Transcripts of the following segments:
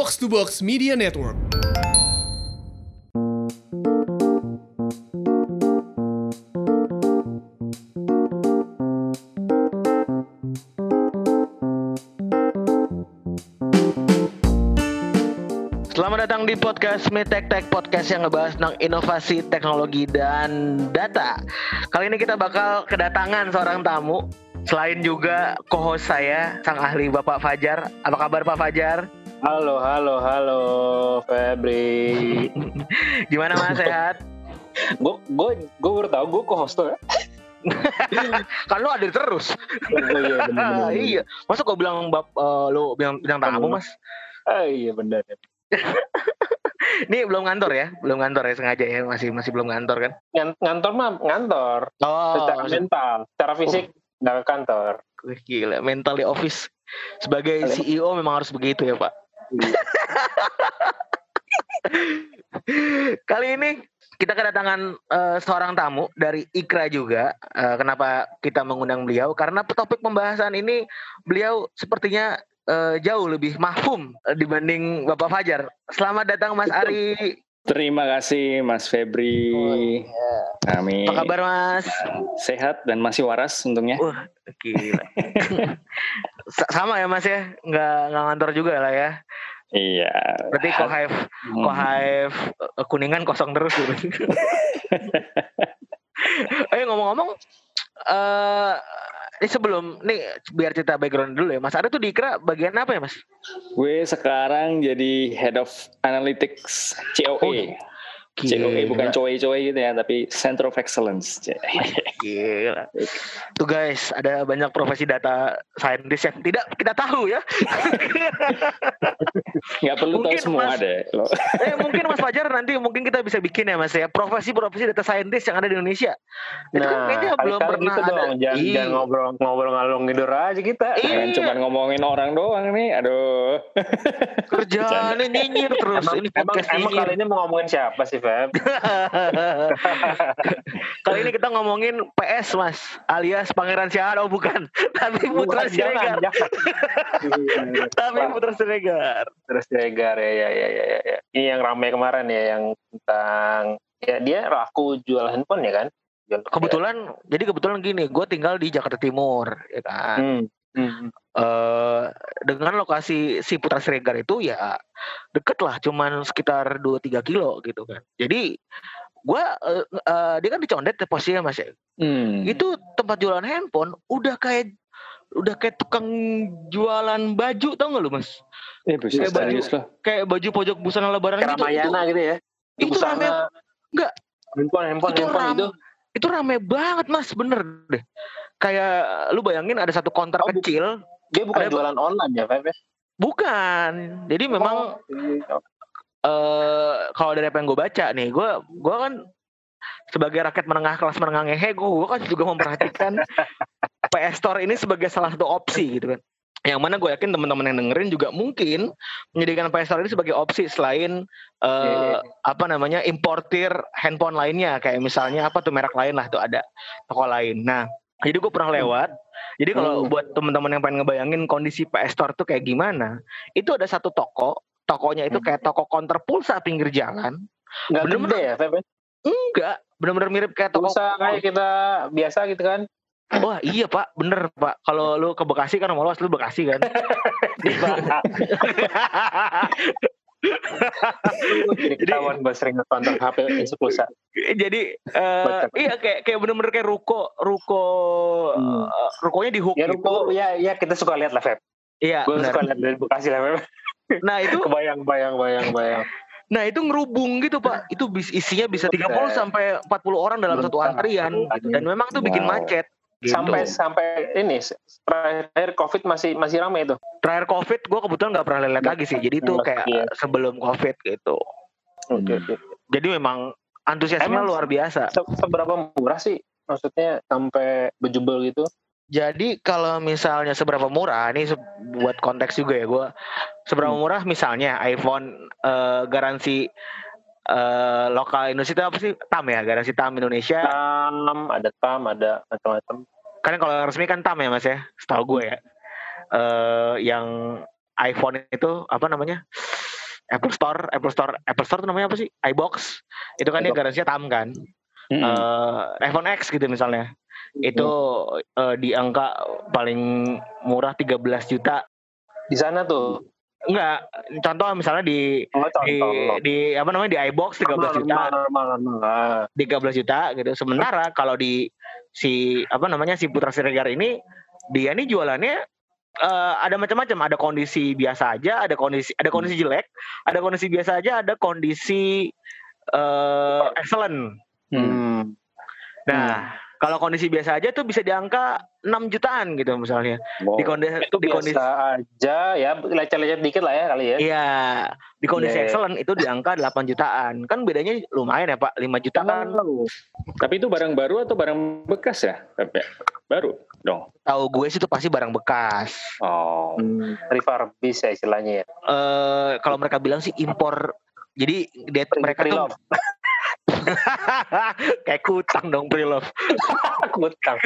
Box to Box Media Network. Selamat datang di podcast Mitek Tech Podcast yang ngebahas tentang inovasi, teknologi, dan data. Kali ini kita bakal kedatangan seorang tamu. Selain juga co-host saya, sang ahli Bapak Fajar. Apa kabar Pak Fajar? Halo, halo, halo, Febri. Gimana Mas sehat? gue gue gue baru tahu gue co-host ya. kan lu ada terus. Oh iya benar. benar. iya. Masa gue bilang bap, eh, lu bilang bilang tamu Mas? Ah, iya benar. Ini belum ngantor ya? Belum ngantor ya sengaja ya? Masih masih belum ngantor kan? Ngan- Ngantor mah ngantor. Oh, Secara mental, secara fisik nggak ke kantor. Gila, mental di office sebagai. CEO memang harus begitu ya Pak. Kali ini kita kedatangan eh, seorang tamu dari Ikra juga. Eh, kenapa kita mengundang beliau? Karena topik pembahasan ini beliau sepertinya eh, jauh lebih mahfum dibanding Bapak Fajar. Selamat datang Mas Ari. Terima kasih Mas Febri. Kami Apa kabar Mas? sehat dan masih waras untungnya. Wah, gila. Sa- Sama ya Mas ya? Nggak, nggak ngantor juga lah ya? Iya. Berarti Kohive Hmm. Kohive eh, kuningan kosong terus gitu. eh ngomong-ngomong eh ini sebelum nih biar cerita background dulu ya Mas. Ari tuh di Ikra bagian apa ya Mas? Gue sekarang jadi Head of Analytics Oh, COE bukan coe-coe gitu ya, tapi Center of Excellence. Gila. Tuh guys, ada banyak profesi data scientist yang tidak kita tahu ya. Nggak perlu tahu Mungkin, semua Mas. deh. Lo. eh mungkin Mas Fajar nanti mungkin kita bisa bikin ya Mas ya profesi-profesi data scientist yang ada di Indonesia. Itu kan Nah, kayaknya belum kali-kali pernah gitu ada. dong. Jangan, Iya. jangan ngobrol ngobrol ngalung tidur aja kita. Iya. Jangan cuma ngomongin orang doang nih. Aduh. Kerjaannya nyinyir terus. Emang, ini emang, kali ini mau ngomongin siapa sih, Feb? Kali ini kita ngomongin PS mas, alias Pangeran Syahado bukan, tapi Putra Siregar. Tapi Putra Siregar. Terus Dregar ya, ya, ya, ya, ya. Ini yang ramai kemarin ya, yang tentang ya dia laku jual handphone ya kan? Jual- Kebetulan, jadi kebetulan gini, gue tinggal di Jakarta Timur, ya kan. Hmm. Hmm. Eh, dengan lokasi si Putra Siregar itu ya deket lah, cuman sekitar 2-3 kilo gitu kan. Jadi gue, eh, eh, dia kan di Condet ya posisinya mas ya. Hmm. Itu tempat jualan handphone udah kayak udah kayak tukang jualan baju tau gak lu mas? Eh, bisa Kayak baju. loh. kayak baju pojok busana lebaran Kayak gitu. Itu, Ramayana gitu ya. itu Busana. rame, Enggak. Handphone, handphone, Itu handphone ram- itu. itu rame banget mas, bener deh. Kayak lu bayangin ada satu konter Oh, bu- kecil, Dia bukan Ada- jualan online ya, Feb? ya? bukan. Jadi memang Oh, eh kalau dari apa yang gue baca nih, gue gua kan sebagai rakyat menengah kelas menengah ngehe, gue kan juga memperhatikan PS Store ini sebagai salah satu opsi gitu kan. Yang mana gue yakin teman-teman yang dengerin juga mungkin menjadikan PS Store ini sebagai opsi selain eh, Iya, iya, apa namanya importir handphone lainnya kayak misalnya apa tuh merek lain lah tuh ada toko lain. Nah, jadi gue pernah lewat. Jadi kalau Hmm. buat teman-teman yang pengen ngebayangin kondisi PS Store tuh kayak gimana, itu ada satu toko, tokonya itu Hmm. kayak toko counter pulsa pinggir jalan. Nggak Bener-bener. gede ya, Feb? ya? Enggak, bener-bener mirip kayak toko. Pulsa kayak kita biasa gitu kan? Wah iya pak, bener pak. Kalau lu ke Bekasi kan mau lu asli Bekasi kan. Jadi ketahuan gue sering nonton HP isu pulsa. Jadi Betul. iya kayak kayak bener-bener kayak ruko ruko Hmm. eh, rukonya di hook Ya, gitu. Ruko, ya, ya kita suka lihat lah, Feb. Iya. Gue suka lihat dari Bekasi lah, Feb. Nah itu Kebayang, bayang, bayang, bayang. Nah itu ngerubung gitu pak, itu bis, isinya bisa 30 Buset. sampai 40 orang dalam satu antrian dan memang tuh bikin Wow. macet. Sampai sampai ini terakhir COVID masih masih ramai itu. terakhir covid gue kebetulan nggak pernah lihat lagi sih, jadi itu kayak Iya. sebelum covid gitu. Oke. Jadi memang antusiasmenya Emang luar biasa. Se- Seberapa murah sih? Maksudnya sampai bejubel gitu? Jadi kalau misalnya seberapa murah, ini buat konteks juga ya gue, seberapa Hmm. murah misalnya iPhone eh, garansi eh, lokal Indonesia itu apa sih? TAM ya, garansi TAM Indonesia. TAM, ada TAM, ada macam-macam. Kan kalau resmi kan TAM ya mas ya, setahu gue ya. Eh, yang iPhone itu apa namanya? Apple Store, Apple Store, Apple Store itu namanya apa sih? iBox. Itu kan dia iBox. garansinya tam kan. Hmm. Eh, iPhone X gitu misalnya. Itu eh, di angka paling murah 13 juta. Di sana tuh. Enggak, contoh misalnya di Oh, di, contoh. di apa namanya di iBox 13 juta. Normal, normal, normal. Ah. 13 juta gitu. Sementara kalau di si apa namanya si Putra Siregar ini dia ini jualannya eh, ada macam-macam, ada kondisi biasa aja, ada kondisi ada kondisi jelek, ada kondisi biasa aja, ada kondisi eh excellent. Hmm. Hmm. Kalau kondisi biasa aja tuh bisa di angka 6 jutaan gitu misalnya. Wow. Di kondisi Oh, Itu di kondisi biasa aja ya, lecet-lecet dikit lah ya kali ya. Iya, di kondisi iya. excellent itu di angka 8 jutaan. Kan bedanya lumayan ya, Pak. 5 juta kan Tahu. Tapi itu barang baru atau barang bekas ya? Baru dong. tahu gue sih itu pasti barang bekas. Oh. Hmm, refurbish ya istilahnya ya. eh kalau mereka bilang sih impor jadi dia mereka tuh. kayak kutang dong pre-love. Kutang.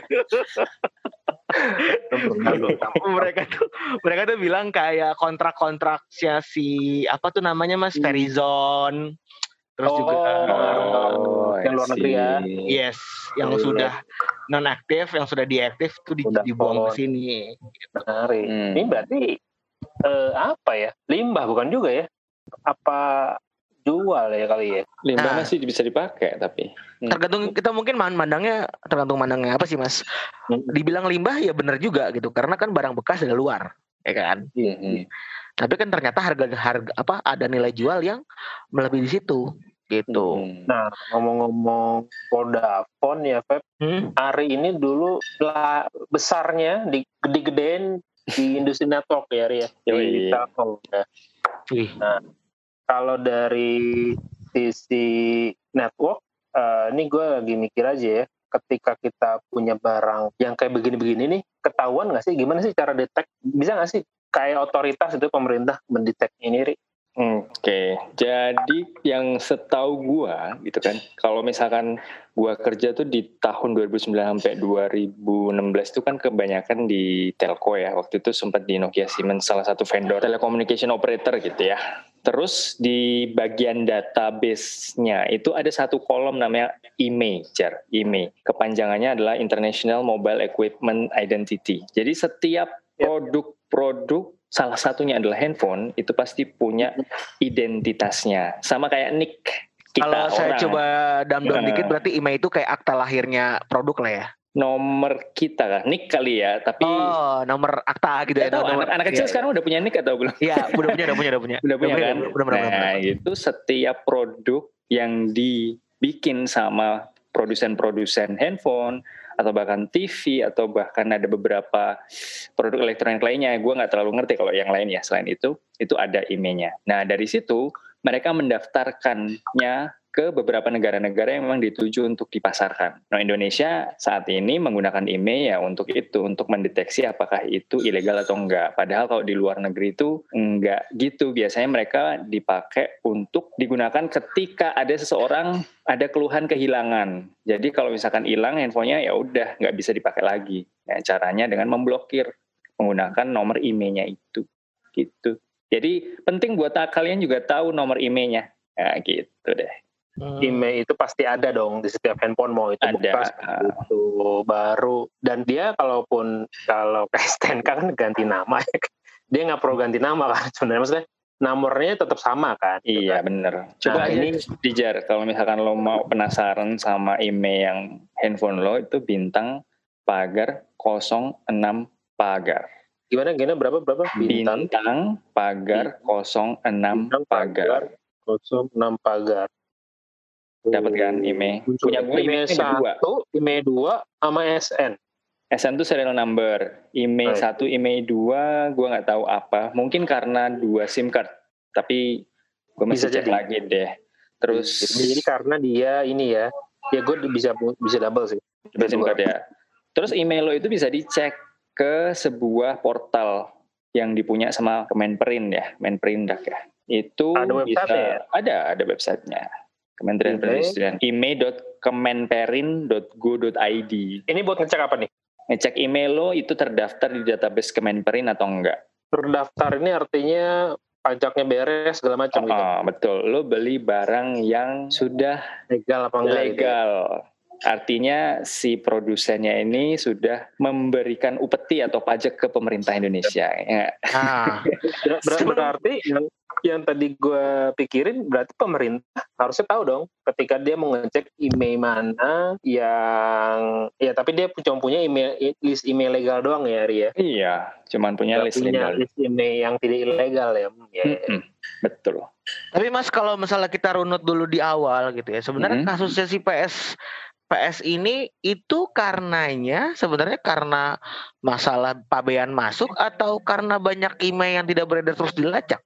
mereka tuh mereka tuh bilang kayak kontrak-kontraknya si apa tuh namanya Mas Hmm. Verizon terus Oh, juga Oh, yang luar negeri ya. yes yang Iya. sudah non aktif yang sudah diaktif tuh di- dibuang ke sini. Menarik. Hmm. Ini berarti eh, apa ya? Limbah bukan juga ya? Apa jual ya kali ya? Limbah Nah. masih bisa dipakai tapi. Hmm. Tergantung kita mungkin man- mandangnya tergantung mandangnya apa sih Mas? Hmm. Dibilang limbah ya benar juga gitu karena kan barang bekas dari luar ya kan. Hmm. Tapi kan ternyata harga harga apa ada nilai jual yang melebihi di situ gitu. Hmm. Nah, ngomong-ngomong Vodafone ya, Feb, Hmm. hari ini dulu lah besarnya di gede-gedein di industri network ya, Ria. Di Yoi. telco. ya. Wih. Kalau dari sisi network, eh, ini gue lagi mikir aja ya, ketika kita punya barang yang kayak begini-begini nih, ketahuan nggak sih gimana sih cara detect? Bisa nggak sih kayak otoritas itu pemerintah mendetek ini, Ri? Oke, jadi yang setahu gua gitu kan, kalau misalkan gua kerja tuh di tahun 2009 sampai 2016 itu kan kebanyakan di telco ya. Waktu itu sempat di Nokia Siemens salah satu vendor telecommunication operator gitu ya. Terus di bagian database-nya itu ada satu kolom namanya IMEI, Jar, IMEI. Kepanjangannya adalah International Mobile Equipment Identity. Jadi setiap produk-produk salah satunya adalah handphone itu pasti punya identitasnya sama kayak nick kita Kalau saya orang. coba dam-dam Nah. dikit berarti IMEI itu kayak akta lahirnya produk lah ya. nomor kita kan nick kali ya tapi Oh, nomor akta gitu ya. Nggak tahu, nomor, anak, anak kecil iya, sekarang udah punya nick atau belum Iya, udah punya, udah punya, udah punya. udah punya kan Bener, bener, nah bener. itu setiap produk yang dibikin sama produsen-produsen handphone atau bahkan TV atau bahkan ada beberapa produk elektronik lainnya. Gue nggak terlalu ngerti kalau yang lain ya selain itu itu ada emailnya. Nah dari situ mereka mendaftarkannya ke beberapa negara-negara yang memang dituju untuk dipasarkan. Nah Indonesia saat ini menggunakan email ya untuk itu, untuk mendeteksi apakah itu ilegal atau enggak. Padahal kalau di luar negeri itu enggak gitu. Biasanya mereka dipakai untuk digunakan ketika ada seseorang ada keluhan kehilangan. Jadi kalau misalkan hilang handphonenya ya udah nggak bisa dipakai lagi. Nah, caranya dengan memblokir menggunakan nomor emailnya itu. Gitu. Jadi penting buat kalian juga tahu nomor emailnya. Nah, gitu deh. Hmm. IMEI itu pasti ada dong di setiap handphone mau itu Ada. bekas itu baru dan dia kalaupun kalau STNK kan ganti nama ya kan. dia nggak perlu ganti nama kan sebenarnya maksudnya nomornya tetap sama kan gitu Iya kan. bener. Coba Nah, ini dijar kalau misalkan lo mau penasaran sama email yang handphone lo itu bintang pagar 06 pagar. gimana gimana berapa berapa Bintang, pagar 06 Bintang pagar. 06 pagar Dapat kan email? Punya gue berdua. satu email dua sama SN SN itu serial number. Email Baik. satu, email dua, gue nggak tahu apa. Mungkin karena dua SIM card. Tapi gue Bisa masih cek lagi deh. Terus jadi karena dia ini ya ya gue bisa bisa double sih Dua SIM card ya. Terus email lo itu bisa dicek ke sebuah portal yang dipunya sama Kemenperin ya, Menperindak ya. Itu Ada website bisa, ya? Ada, ada websitenya. Kementerian Email. Perindustrian. email.kemenperin.go.id. ini buat ngecek apa nih Ngecek email lo itu terdaftar di database Kemenperin atau enggak. terdaftar ini artinya pajaknya beres segala macam gitu. Oh, betul. Lo beli barang yang sudah Legal apa enggak? gitu legal. Artinya si produsennya ini sudah memberikan upeti atau pajak ke pemerintah Indonesia. Ya. Nah, Ber- ber- berarti yang yang tadi gue pikirin berarti pemerintah harusnya tahu dong ketika dia mau ngecek email mana yang ya tapi dia cuma punya email list email legal doang ya Ria. Iya, cuman punya Nggak list punya legal. list email yang tidak ilegal ya. Ya, ya. Mm-mm, Betul. tapi Mas kalau misalnya kita runut dulu di awal gitu ya, sebenarnya Mhm. kasusnya si PS PS ini itu karenanya sebenarnya karena masalah pabean masuk atau karena banyak email yang tidak beredar terus dilacak.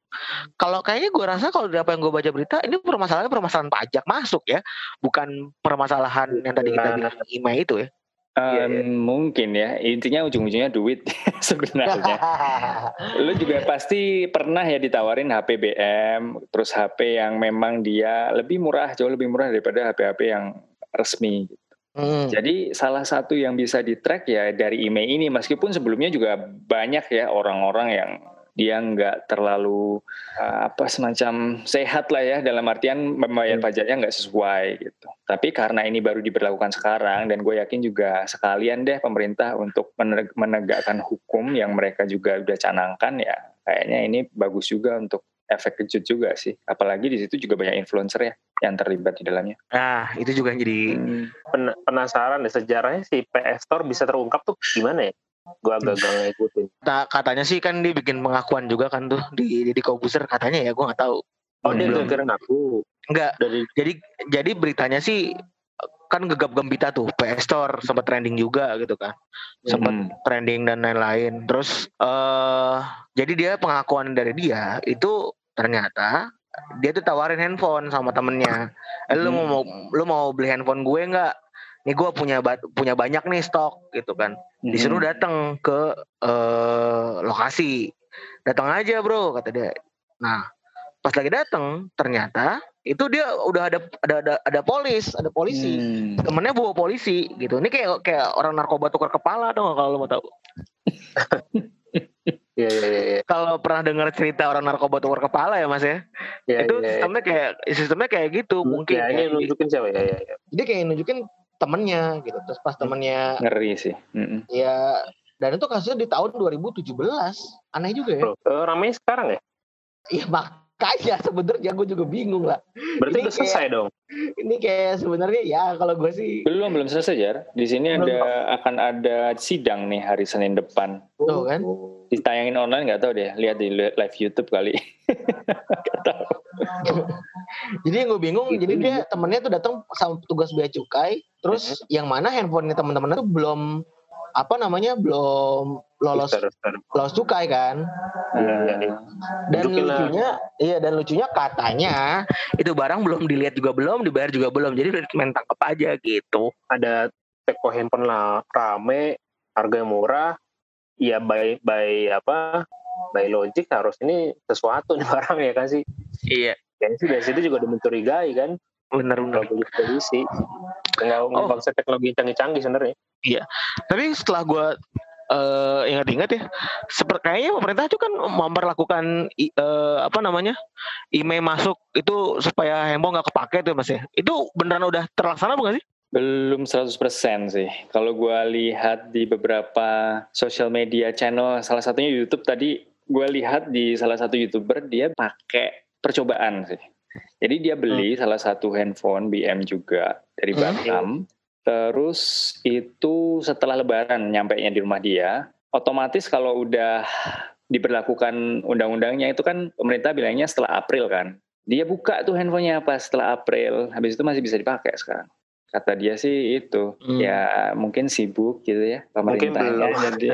Kalau kayaknya gue rasa kalau dari apa yang gue baca berita ini permasalahannya permasalahan pajak masuk ya, bukan permasalahan yang tadi kita bilang email itu ya. Iya, Em, iya. Mungkin ya, intinya ujung-ujungnya duit sebenarnya. Lu juga pasti pernah ya ditawarin HP BM, terus HP yang memang dia lebih murah, jauh lebih murah daripada HP-HP yang resmi. Hmm. Jadi salah satu yang bisa di track ya dari email ini, meskipun sebelumnya juga banyak ya orang-orang yang dia nggak terlalu uh, apa semacam sehat lah ya dalam artian membayar Hmm. pajaknya nggak sesuai gitu. Tapi karena ini baru diberlakukan sekarang dan gue yakin juga sekalian deh pemerintah untuk meneg- menegakkan hukum yang mereka juga udah canangkan ya kayaknya ini bagus juga untuk efek kejut juga sih. Apalagi di situ juga banyak influencer ya yang terlibat di dalamnya. Nah, itu juga jadi Pen- penasaran deh sejarahnya si PS Store bisa terungkap tuh gimana ya? Gue agak gak ngikutin. ta- katanya sih kan dia bikin pengakuan juga kan tuh di di Kobuser katanya ya, gue nggak tahu. Oh dia Belum. gara-gara ngaku Enggak, dari jadi jadi beritanya sih kan gegap gembita tuh PS Store sempat trending juga gitu kan sempat Hmm. trending dan lain-lain terus eh jadi dia pengakuan dari dia itu ternyata dia tuh tawarin handphone sama temennya. Eh, lu mau mau- lu mau beli handphone gue nggak? Nih gue punya punya banyak nih stok gitu kan. Disuruh Hmm. datang ke eh lokasi. Datang aja bro kata dia. Nah pas lagi datang ternyata itu dia udah ada ada ada, ada polis ada polisi. Hmm. temennya bawa polisi gitu. Ini kayak kayak orang narkoba tukar kepala dong kalau lo mau tahu ya ya ya ya, kalau pernah dengar cerita orang narkoba tukar kepala ya mas ya ya, itu ya, ya. sistemnya kayak sistemnya kayak gitu mungkin ya, ini nunjukin siapa ya ya ya. jadi kayak nunjukin temennya gitu terus pas temennya Ngeri sih. Mm-mm. ya dan itu kasusnya di tahun 2017 aneh juga ya Bro, eh, ramai sekarang ya? iya makanya sebenarnya gue juga bingung lah Berarti Ini udah selesai dong. ini kayak sebenarnya ya kalau gue sih Belum belum selesai Jar. Di sini Belum. ada akan ada sidang nih hari Senin depan. Tuh kan. Oh. Ditayangin online nggak tahu deh. Lihat di li- live YouTube kali. Tahu. jadi yang gue bingung jadi dia temennya tuh datang sama petugas bea cukai terus yang mana handphonenya teman-temannya tuh belum apa namanya belum lolos lolos cukai kan Iya, iya, dan lucunya iya dan lucunya katanya itu barang belum dilihat juga belum dibayar juga belum jadi main tangkap aja gitu Ada teko handphone lah rame, harga murah. Ya by by apa? By logic harus ini sesuatu nih barang ya kan sih. iya Kayaknya sih dari situ juga udah mencurigai kan. bener Kalau polisi. Nggak Oh. teknologi canggih-canggih sebenarnya. Tapi setelah gue eh ingat-ingat ya seperti kayaknya pemerintah itu kan memperlakukan i- eh, apa namanya email masuk itu supaya handphone nggak kepake tuh mas ya itu beneran udah terlaksana bukan sih Belum 100% sih. Kalau gua lihat di beberapa social media channel, salah satunya YouTube tadi, gua lihat di salah satu YouTuber dia pakai percobaan sih. Jadi dia beli salah satu handphone BM juga dari Hmm. Batam. Terus itu setelah lebaran nyampe nya di rumah dia, otomatis kalau udah diberlakukan undang-undangnya itu kan pemerintah bilangnya setelah April kan. Dia buka tuh handphonenya pas setelah April, habis itu masih bisa dipakai sekarang. Kata dia sih itu, Hmm. ya mungkin sibuk gitu ya Mungkin pemerintahnya belum. jadi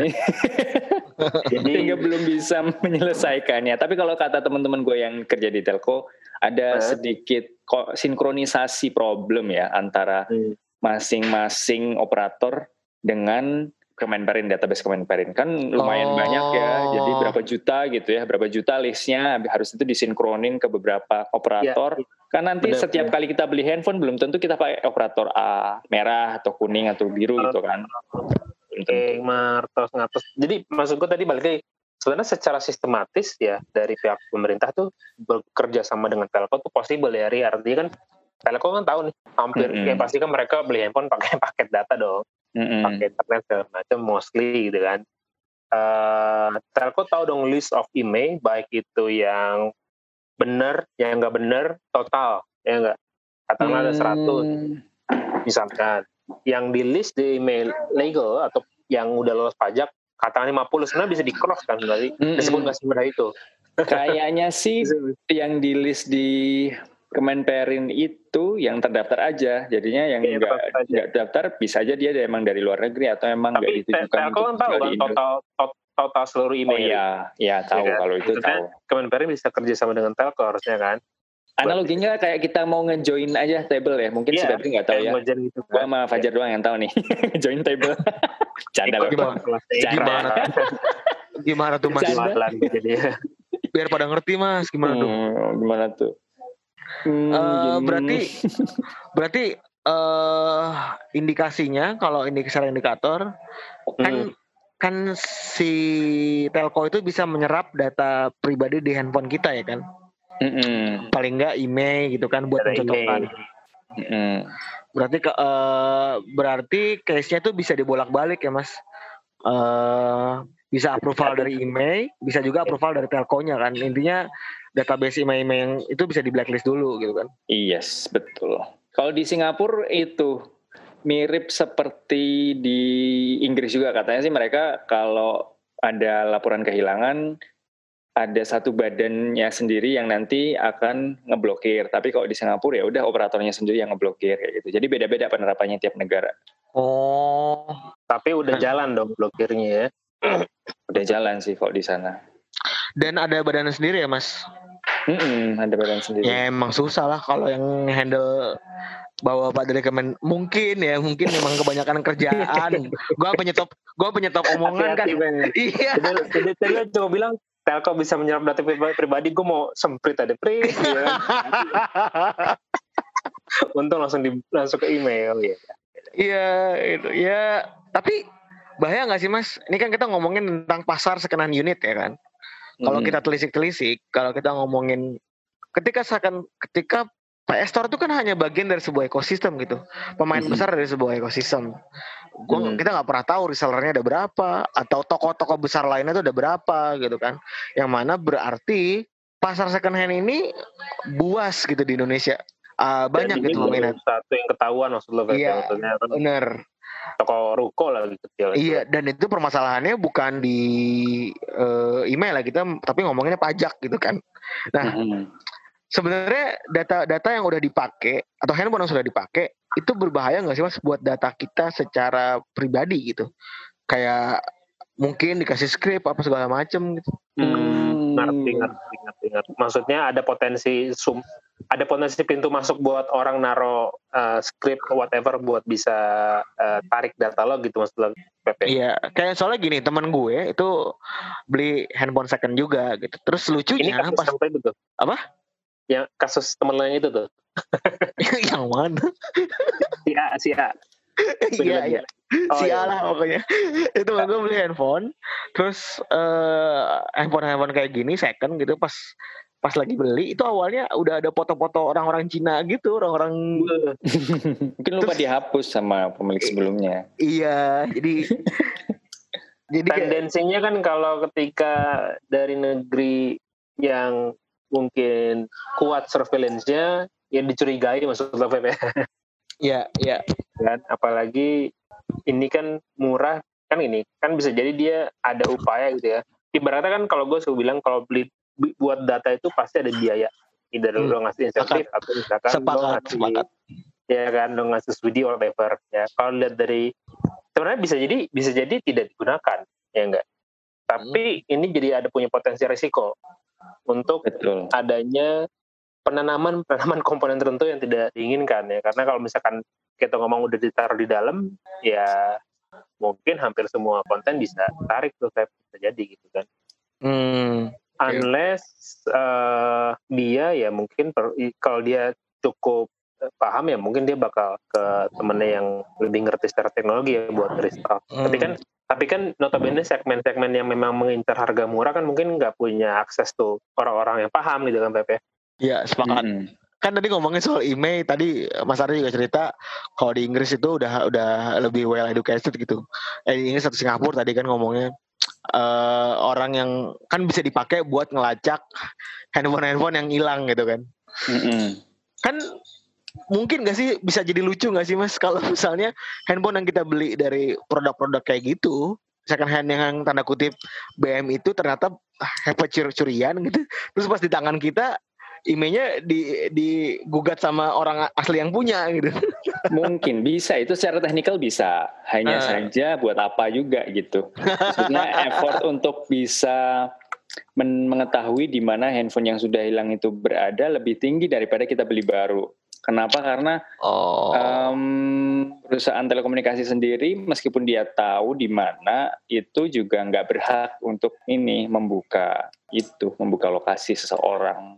Jadi sehingga belum bisa menyelesaikannya. Tapi kalau kata teman-teman gue yang kerja di telco, ada sedikit kok sinkronisasi problem ya antara Hmm. Masing-masing operator dengan Kemenperin database Kemenperin. Kan lumayan Oh. banyak ya. Jadi berapa juta gitu ya berapa juta listnya harus itu disinkronin ke beberapa operator. Kan nanti Benar, setiap kali kita beli handphone belum tentu kita pakai operator A merah atau kuning atau biru gitu kan. Belum tentu. Oke, Martos. Ngatos. Jadi maksud gue tadi balik lagi sebenarnya secara sistematis ya dari pihak pemerintah tuh bekerja sama dengan telco tuh possible ya Ri. Artinya kan telco kan tahu nih hampir Mm-mm. ya pasti kan mereka beli handphone pakai paket data dong Mm-mm. pakai internet segala macam mostly gitu kan Eh telco tahu dong list of email baik itu yang benar yang nggak benar total ya enggak katakanlah ada 100 Hmm. misalkan yang di list di email legal atau yang udah lolos pajak katakanlah 50 sebenarnya bisa di cross kan berarti Mm-mm. disebut nggak semudah itu Kayaknya sih yang di list di Kemenperin itu yang terdaftar aja. Jadinya yang Iya, nggak daftar bisa aja dia emang dari luar negeri atau emang nggak tapi ditujukan telco kan tahu jual kan total tot- total seluruh Oh email iya, iya tahu kan? kalau itu tahu. Kemenperin bisa kerja sama dengan telco harusnya kan Analoginya kayak kita mau ngejoin aja table ya. Mungkin Iya, si Febri nggak tahu ya. Gitu Gua kan sama Fajar doang yang tahu nih. join table. Canda loh. Ikut Gimana? Gimana? Gimana tuh mas? Jualan gitu Biar pada ngerti mas, gimana tuh? Hmm, gimana tuh? Hmm, Eh, gini. berarti berarti eh indikasinya kalau ini secara indikator kan Hmm. kan si telco itu bisa menyerap data pribadi di handphone kita ya kan Mm-mm. paling nggak email gitu kan buat email. Mm-mm. berarti ke eh, berarti case-nya tuh bisa dibolak-balik ya mas eh bisa approval dari email bisa juga approval dari telkonya kan intinya database email-email yang itu bisa di blacklist dulu gitu kan Yes, betul. Kalau di Singapura itu mirip seperti di Inggris juga katanya sih mereka kalau ada laporan kehilangan ada satu badannya sendiri yang nanti akan ngeblokir. Tapi kalau di Singapura ya udah operatornya sendiri yang ngeblokir kayak gitu. Jadi beda-beda penerapannya tiap negara. oh tapi udah jalan dong blokirnya ya Udah jalan sih kalau di sana. dan ada badan sendiri ya mas? Mm-mm, ada badan sendiri. Ya emang susah lah kalau yang handle bawa pak dari kemen mungkin ya mungkin memang kebanyakan kerjaan. Gua penyetop gua penyetop omongan kan. Iya. Tadi lo cuma bilang telco bisa menyerap data pribadi, gue mau semprit ada prit ya kan. untung langsung di langsung ke email ya iya itu ya tapi bahaya nggak sih mas ini kan kita ngomongin tentang pasar second hand unit ya kan kalau Mm. kita telisik-telisik kalau kita ngomongin ketika seakan ketika PS Store itu kan hanya bagian dari sebuah ekosistem gitu pemain Mhm. besar dari sebuah ekosistem gua Mhm. kita nggak pernah tahu resellernya ada berapa atau toko-toko besar lainnya tuh ada berapa gitu kan yang mana berarti pasar second hand ini buas gitu di Indonesia Ah, banyak gitu peminat satu yang ketahuan maksud lo Iya. maksudnya kan bener toko ruko lagi kecil Iya, dan itu permasalahannya bukan di eh, email lah kita, tapi ngomonginnya pajak gitu kan. Nah, Mm-mm. sebenarnya data-data yang udah dipakai atau handphone yang sudah dipakai itu berbahaya nggak sih mas buat data kita secara pribadi gitu? Kayak mungkin dikasih script apa segala macem gitu. Hmm, ngerti ngerti ngerti maksudnya ada potensi sum ada potensi pintu masuk buat orang naro uh, script whatever buat bisa uh, tarik data lo gitu maksud lo Pepe Iya, kayak soalnya gini teman gue itu beli handphone second juga gitu. Terus ini lucunya kasus pas sampai itu Apa? yang kasus temen lo yang itu tuh yang mana? si A si A Iya, iya. Oh, si iya. lah pokoknya itu gue beli handphone terus eh handphone handphone kayak gini second gitu pas pas lagi beli itu awalnya udah ada foto-foto orang-orang Cina gitu orang-orang Mungkin lupa Terus- dihapus sama pemilik sebelumnya. iya jadi jadi kayak- tendensinya kan kalau ketika dari negeri yang mungkin kuat surveillance-nya ya dicurigai maksud lo ya ya kan apalagi ini kan murah kan ini kan bisa jadi dia ada upaya gitu ya. Ibaratnya kan kalau gue suka bilang kalau beli buat data itu pasti ada biaya. Either Hmm, lo ngasih insentif atau misalkan lo sepakat ngasih sepakat. Ya kan lo ngasih studi or whatever ya. Kalau lihat dari sebenarnya bisa jadi bisa jadi tidak digunakan ya enggak? Tapi ini jadi ada punya potensi risiko untuk Betul. adanya penanaman penanaman komponen tertentu yang tidak diinginkan ya. Karena kalau misalkan kita ngomong udah ditaruh di dalam ya mungkin hampir semua konten bisa tarik tuh Feb. bisa jadi gitu kan. Hmm unless eh, dia ya mungkin per- kalau dia cukup eh, paham ya mungkin dia bakal ke temennya yang lebih ngerti secara teknologi ya buat restart. Tapi kan Tapi kan notabene segmen-segmen yang memang mengincar harga murah kan mungkin nggak punya akses tuh orang-orang yang paham gitu kan Pepe. Iya sepakat. Mm-mm. Kan tadi ngomongin soal email tadi Mas Ari juga cerita kalau di Inggris itu udah udah lebih well educated gitu. Eh di Inggris atau Singapura tadi kan ngomongnya eh orang yang kan bisa dipakai buat ngelacak handphone-handphone yang hilang gitu kan. Mm-mm. Kan mungkin gak sih bisa jadi lucu gak sih Mas kalau misalnya handphone yang kita beli dari produk-produk kayak gitu second hand yang tanda kutip BM itu ternyata hebat curi-curian gitu terus pas di tangan kita emailnya di digugat sama orang asli yang punya gitu Mungkin bisa itu secara teknikal bisa. Hanya Ah. saja buat apa juga gitu. Maksudnya effort untuk bisa men- mengetahui di mana handphone yang sudah hilang itu berada lebih tinggi daripada kita beli baru. Kenapa? Karena oh em, perusahaan telekomunikasi sendiri meskipun dia tahu di mana itu juga nggak berhak untuk ini membuka itu membuka lokasi seseorang.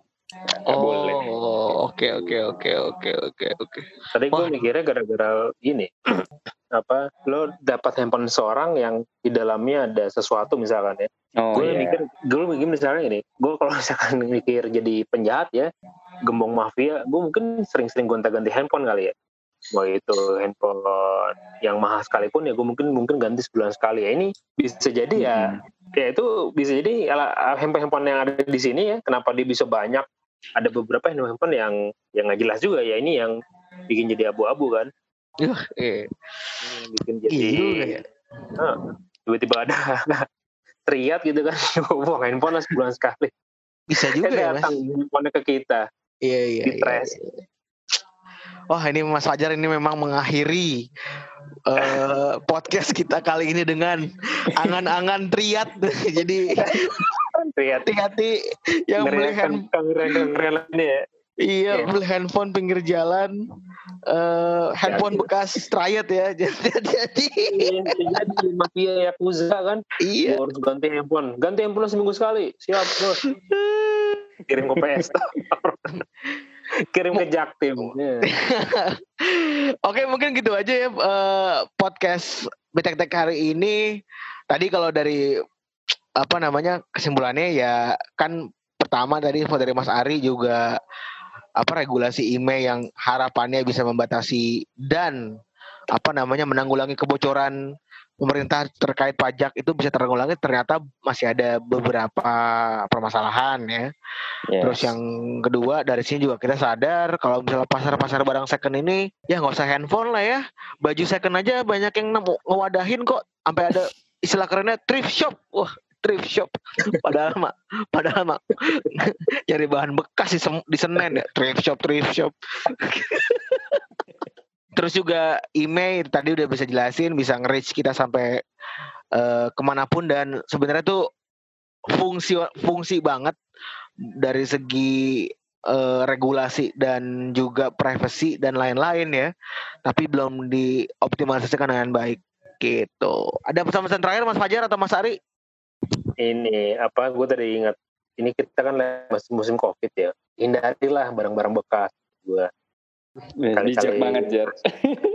Boleh. oh oke oke oke oke oke oke Tadi gue Wah. mikirnya gara-gara ini apa lo dapat handphone seorang yang di dalamnya ada sesuatu misalkan ya. Oh gue iya. mikir gue mikir misalnya ini gue kalau misalkan mikir jadi penjahat ya gembong mafia gue mungkin sering-sering gonta-ganti handphone kali ya mau itu handphone yang mahal sekalipun ya gue mungkin mungkin ganti sebulan sekali ya ini bisa jadi ya Hmm. ya itu bisa jadi ala- handphone-handphone yang ada di sini ya kenapa dia bisa banyak ada beberapa handphone yang yang nggak jelas juga ya ini yang bikin jadi abu-abu kan Yuh, eh, bikin jadi iya ya. Nah, tiba-tiba ada teriak gitu kan buang handphone lah sebulan sekali bisa juga ya mas datang handphone ke kita iya iya, di iya, trash. iya. Wah ini Mas Fajar ini memang mengakhiri eh, podcast kita kali ini dengan angan-angan triat. Jadi hati-hati yang beli hand, kengerian ini ya iya Iya. beli handphone pinggir jalan, eh, handphone bekas triat ya. Jadi, jadi Iya, jadi mafia yakuza kan iya. Harus ganti handphone ganti handphone seminggu sekali siap bos kirim ke PS kirim ke Jaktim Ya. Oke mungkin gitu aja ya eh, podcast Betek-tek hari ini. Tadi kalau dari apa namanya kesimpulannya ya kan pertama tadi info dari Mas Ari juga apa regulasi email yang harapannya bisa membatasi dan apa namanya menanggulangi kebocoran pemerintah terkait pajak itu bisa teranggulangi ternyata masih ada beberapa permasalahan ya. Yes. Terus yang kedua dari sini juga kita sadar kalau misalnya pasar-pasar barang second ini ya nggak usah handphone lah ya, baju second aja banyak yang nemu ngewadahin kok, sampai ada istilah kerennya thrift shop, wah thrift shop. Padahal mak, padahal mak nyari bahan bekas di, di Senen ya, thrift shop, thrift shop. Terus juga email tadi udah bisa jelasin, bisa nge-reach kita sampai eh, ke mana pun dan sebenarnya tuh fungsi fungsi banget dari segi eh, regulasi dan juga privacy dan lain-lain ya, tapi belum dioptimalisasikan dengan baik gitu. Ada pesan-pesan terakhir Mas Fajar atau Mas Ari? Ini apa gue tadi ingat ini kita kan lagi musim, covid ya hindarilah barang-barang bekas gue Bijak Kali-kali- banget Jar.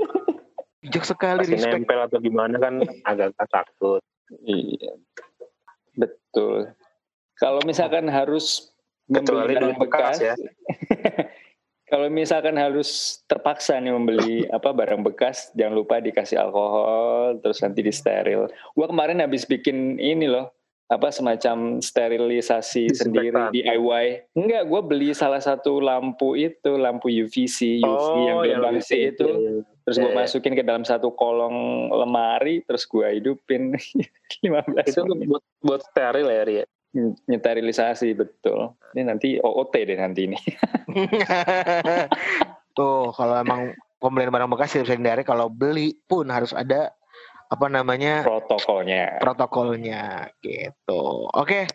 Bijak sekali masih respect. nempel atau gimana kan agak-agak takut Iya. Betul. Kalau misalkan harus kecuali membeli barang duit bekas ya Kalau misalkan harus terpaksa nih membeli apa barang bekas, jangan lupa dikasih alkohol, terus nanti disteril. Gua kemarin habis bikin ini loh, apa semacam sterilisasi sendiri. DIY. Enggak, gua beli salah satu lampu itu, lampu UVC, UV yang gelombang bisa C itu. Terus Iya, gue iya. masukin ke dalam satu kolong lemari, terus gua hidupin 15 itu menit. buat buat steril ya Ria Nyetarilisasi, betul. Ini nanti OOT deh nanti ini. Tuh kalau emang pembelian barang bekas tidak bisa dihindari, kalau beli pun harus ada apa namanya Protokolnya. protokolnya gitu. Oke,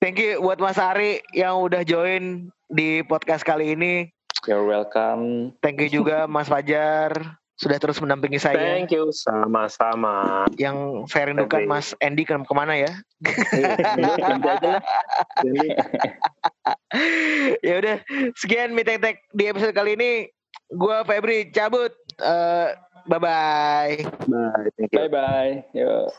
thank you buat Mas Ari yang udah join di podcast kali ini. You're welcome. Thank you juga Mas Fajar sudah terus mendampingi saya. thank you sama-sama Yang saya rindukan. Mas Andy ke- ke mana ya? Iya, ya udah, sekian Mitek Tek di episode kali ini. Gua Febri cabut. Eh, bye bye. bye you Bye bye. Yo.